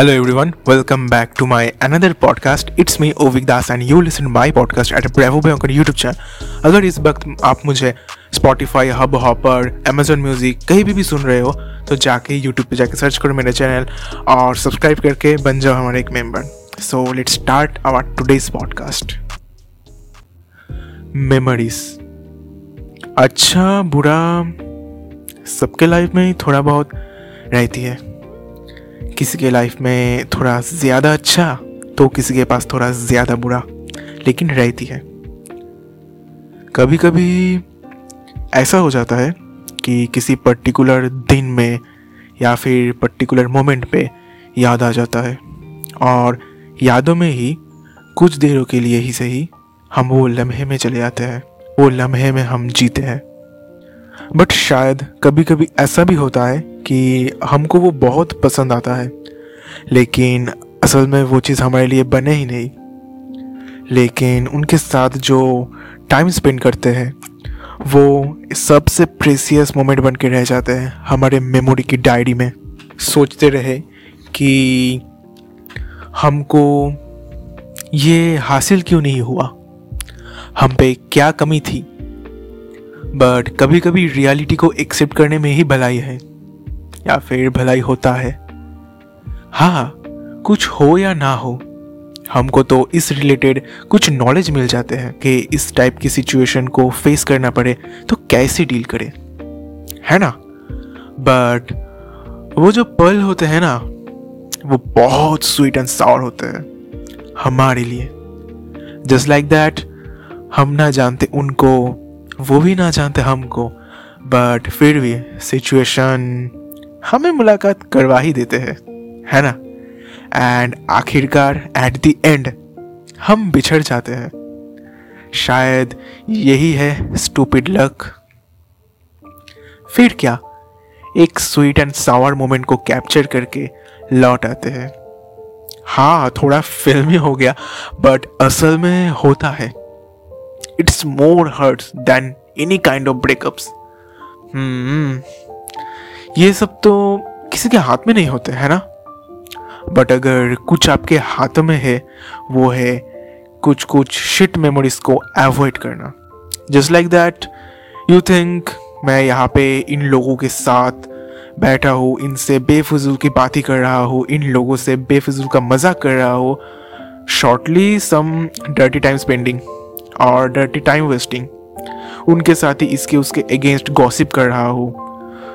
Hello everyone, welcome back to my another podcast. It's me Ovik Das and you listen my podcast at Bravo Bhayankar YouTube channel. अगर इस वक्त आप मुझे Spotify, Hubhopper Amazon Music कहीं भी भी सुन रहे हो तो जाके YouTube पे जाके सर्च करो मेरे चैनल और सब्सक्राइब करके बन जाओ हमारे एक member so let's start our today's podcast memories अच्छा बुरा सबके लाइफ में थोड़ा बहुत रहती है किसी के लाइफ में थोड़ा ज़्यादा अच्छा तो किसी के पास थोड़ा ज़्यादा बुरा, लेकिन रहती है। कभी कभी ऐसा हो जाता है कि किसी पर्टिकुलर दिन में या फिर पर्टिकुलर मोमेंट पे याद आ जाता है, और यादों में ही, कुछ देरों के लिए ही सही, हम वो लम्हे में चले जाते हैं, वो लम्हे में हम जीते हैं। बट शायद कभी कभी ऐसा भी होता है कि हमको वो बहुत पसंद आता है। लेकिन असल में वो चीज़ हमारे लिए बने ही नहीं। लेकिन उनके साथ जो टाइम स्पेंड करते हैं, वो सबसे प्रेसियस मोमेंट बन के रह जाते हैं हमारे मेमोरी की डायरी में। सोचते रहे कि हमको ये हासिल क्यों नहीं हुआ? हम पे क्या कमी थी? बट कभी कभी रियलिटी को एक्सेप्ट करने में ही भलाई है। या फिर भलाई होता है? हाँ कुछ हो या ना हो, हमको तो इस रिलेटेड कुछ नॉलेज मिल जाते हैं कि इस टाइप की सिचुएशन को फेस करना पड़े तो कैसे डील करें? है ना? बट वो जो पल होते हैं ना, वो बहुत स्वीट एंड सावर होते हैं, हमारे लिए। जस्ट लाइक दैट हम ना जानते उनको, वो भी ना जानते हमको बट फिर भी सिचुएशन हमें मुलाकात करवा ही देते हैं, है ना? एंड आखिरकार एट द एंड हम बिछड़ जाते हैं। शायद यही है स्टूपिड लक फिर क्या? एक स्वीट एंड सावर मोमेंट को कैप्चर करके लौट आते हैं। हाँ थोड़ा फिल्मी हो गया बट असल में होता है। It's more hurts than any kind of breakups ये सब तो किसी के हाथ में नहीं होते, है ना? बट अगर कुछ आपके हाथ में है, वो है कुछ कुछ शिट मेमोरीज को अवॉइड करना। Just like that you think मैं यहाँ पे इन लोगों के साथ बैठा हूँ, इनसे बेफजूल की बात कर रहा हूँ, इन लोगों से बेफजूल का मज़ाक कर रहा हूँ shortly some dirty time spending और डर्टी टाइम वेस्टिंग उनके साथ ही इसके उसके अगेंस्ट गॉसिप कर रहा हूँ।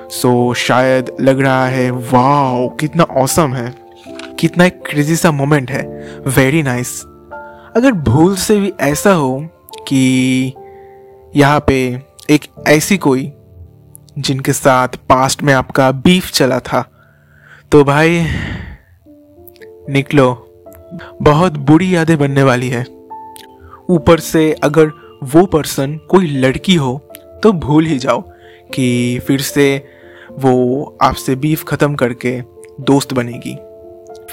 सो so, शायद लग रहा है वाह कितना औसम है। कितना एक क्रेजी सा मोमेंट है। वेरी नाइस अगर भूल से भी ऐसा हो कि यहाँ पे एक ऐसी कोई जिनके साथ पास्ट में आपका बीफ चला था तो भाई निकलो। बहुत बुरी यादें बनने वाली है। ऊपर से अगर वो पर्सन कोई लड़की हो तो भूल ही जाओ कि फिर से वो आपसे बीफ ख़त्म करके दोस्त बनेगी।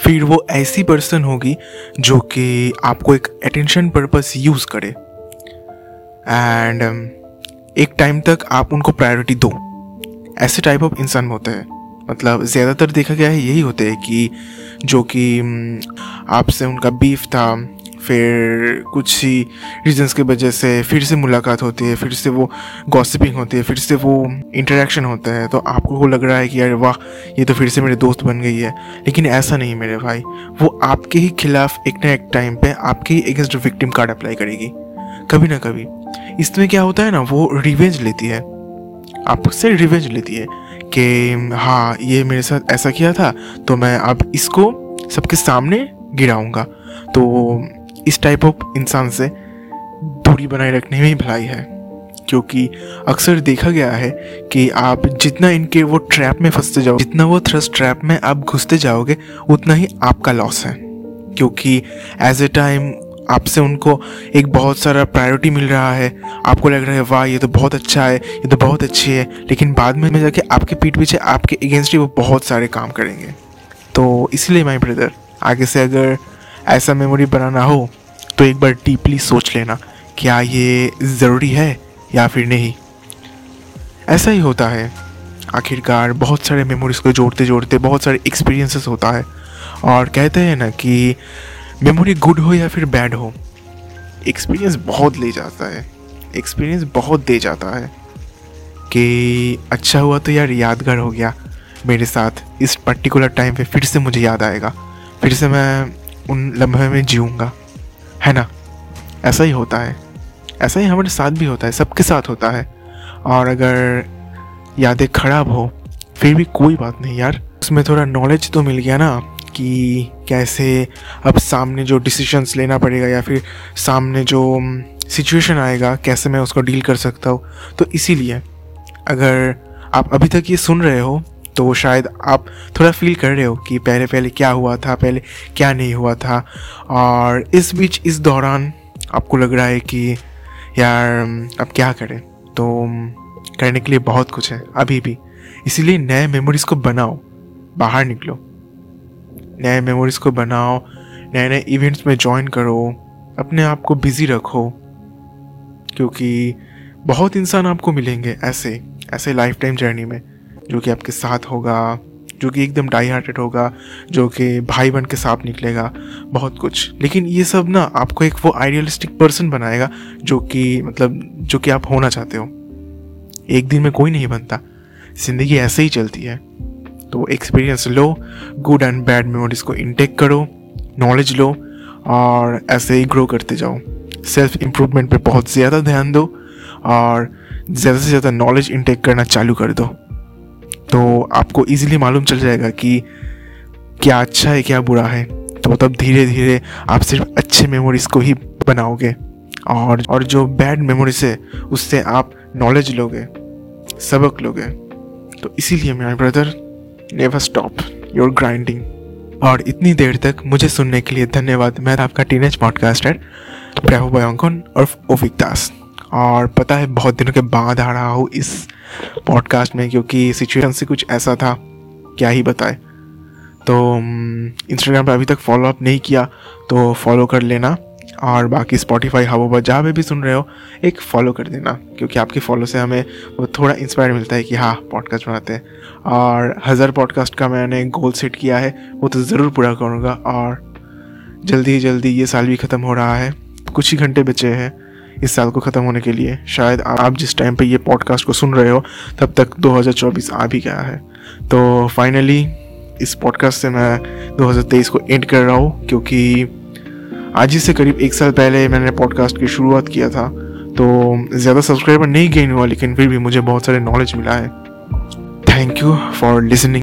फिर वो ऐसी पर्सन होगी जो कि आपको एक अटेंशन पर्पस यूज़ करे। एंड um, एक टाइम तक आप उनको प्रायोरिटी दो। ऐसे टाइप ऑफ़ इंसान होते हैं। मतलब ज़्यादातर देखा गया है यही होते हैं कि जो कि um, आपसे उनका बीफ था फिर कुछ ही रीजंस की वजह से फिर से मुलाकात होती है, फिर से वो गॉसिपिंग होती है, फिर से वो इंटरेक्शन होता है। तो आपको वो लग रहा है कि यार वाह, ये तो फिर से मेरे दोस्त बन गई है। लेकिन ऐसा नहीं मेरे भाई। वो आपके ही खिलाफ एक ना एक टाइम पे आपके ही अगेंस्ट विक्टिम कार्ड अप्लाई करेगी। कभी ना कभी। इसमें क्या होता है ना, वो रिवेंज लेती है। आपसे रिवेंज लेती है कि हाँ ये मेरे साथ ऐसा किया था तो मैं अब इसको सबके सामने गिराऊँगा। तो इस टाइप ऑफ़ इंसान से दूरी बनाए रखने में ही भलाई है। क्योंकि अक्सर देखा गया है कि आप जितना इनके वो ट्रैप में फंसते जाओ, जितना वो थ्रस्ट ट्रैप में आप घुसते जाओगे, उतना ही आपका लॉस है। क्योंकि एज ए टाइम आपसे उनको एक बहुत सारा प्रायोरिटी मिल रहा है। आपको लग रहा है, वाह, ये तो बहुत अच्छा है, ये तो बहुत अच्छी है। लेकिन बाद में जाके आपके पीठ पीछे आपके अगेंस्ट ही वो बहुत सारे काम करेंगे। तो इसलिए माई ब्रदर आगे से अगर ऐसा मेमोरी बनाना हो तो एक बार डीपली सोच लेना क्या ये ज़रूरी है या फिर नहीं। ऐसा ही होता है। आखिरकार बहुत सारे मेमोरीज को जोड़ते जोड़ते बहुत सारे एक्सपीरियंसेस होता है। और कहते हैं ना कि मेमोरी गुड हो या फिर बैड हो एक्सपीरियंस बहुत ले जाता है। एक्सपीरियंस बहुत दे जाता है कि अच्छा हुआ तो यार यादगार हो गया मेरे साथ। इस पर्टिकुलर टाइम पे फिर से मुझे याद आएगा। फिर से मैं उन लम्हे में जीऊँगा। है ना? ऐसा ही होता है। ऐसा ही हमारे साथ भी होता है। सबके साथ होता है। और अगर यादें ख़राब हो, फिर भी कोई बात नहीं यार। उसमें थोड़ा नॉलेज तो मिल गया ना कि कैसे अब सामने जो डिसीशंस लेना पड़ेगा या फिर सामने जो सिचुएशन आएगा, कैसे मैं उसको डील कर सकता हूँ। तो इसीलिए, अगर आप अभी तक ये सुन रहे हो तो शायद आप थोड़ा फील कर रहे हो कि पहले पहले क्या हुआ था, पहले क्या नहीं हुआ था। और इस बीच, इस दौरान आपको लग रहा है कि यार, अब क्या करें? तो करने के लिए बहुत कुछ है, अभी भी। इसीलिए नए मेमोरीज को बनाओ, बाहर निकलो। नए मेमोरीज को बनाओ नए नए इवेंट्स में ज्वाइन करो, अपने आप को बिज़ी रखो। क्योंकि बहुत इंसान आपको मिलेंगे ऐसे ऐसे लाइफ टाइम जर्नी में। जो कि आपके साथ होगा, जो कि एकदम डाई हार्टेड होगा, जो कि भाई बन के साथ निकलेगा, बहुत कुछ। लेकिन ये सब ना आपको एक वो आइडियलिस्टिक पर्सन बनाएगा जो कि मतलब जो कि आप होना चाहते हो। एक दिन में कोई नहीं बनता। ज़िंदगी ऐसे ही चलती है। तो एक्सपीरियंस लो गुड एंड बैड मेमोरीज को इनटेक करो नॉलेज लो, और ऐसे ही ग्रो करते जाओ। सेल्फ इम्प्रूवमेंट पे बहुत ज़्यादा ध्यान दो, और ज़्यादा से ज़्यादा नॉलेज इनटेक करना चालू कर दो। तो आपको इजीली मालूम चल जाएगा कि क्या अच्छा है, क्या बुरा है। तो तब धीरे धीरे आप सिर्फ़ अच्छे मेमोरीज को ही बनाओगे और और जो बैड मेमोरीज है, उससे आप नॉलेज लोगे, सबक लोगे। तो इसीलिए मेरा brother never stop your grinding और इतनी देर तक मुझे सुनने के लिए धन्यवाद। मैं आपका टीनेज पॉडकास्टर प्रभु बयांकन और ओफिक दास। और पता है, बहुत दिनों के बाद आ रहा हूँ इस पॉडकास्ट में क्योंकि सिचुएशन से कुछ ऐसा था, क्या ही बताए। तो इंस्टाग्राम पर अभी तक फॉलो अप नहीं किया तो फॉलो कर लेना और बाकी स्पॉटीफाई हवा पर जहाँ पे भी सुन रहे हो, एक फॉलो कर देना, क्योंकि आपके फॉलो से हमें वो थोड़ा इंस्पायर मिलता है कि हाँ पॉडकास्ट बनाते हैं। और हज़ार पॉडकास्ट का मैंने गोल सेट किया है, वो तो ज़रूर पूरा करूँगा और जल्दी ही जल्दी ये साल भी ख़त्म हो रहा है, कुछ ही घंटे बचे हैं। इस साल को ख़त्म होने के लिए। शायद आप जिस टाइम पे ये पॉडकास्ट को सुन रहे हो, तब तक 2024 आ भी गया है। तो फाइनली इस पॉडकास्ट से मैं 2023 को एंड कर रहा हूँ, क्योंकि आज ही से करीब एक साल पहले मैंने पॉडकास्ट की शुरुआत किया था। तो ज़्यादा सब्सक्राइबर नहीं गेन हुआ, लेकिन फिर भी मुझे बहुत सारे नॉलेज मिला है। Thank you for listening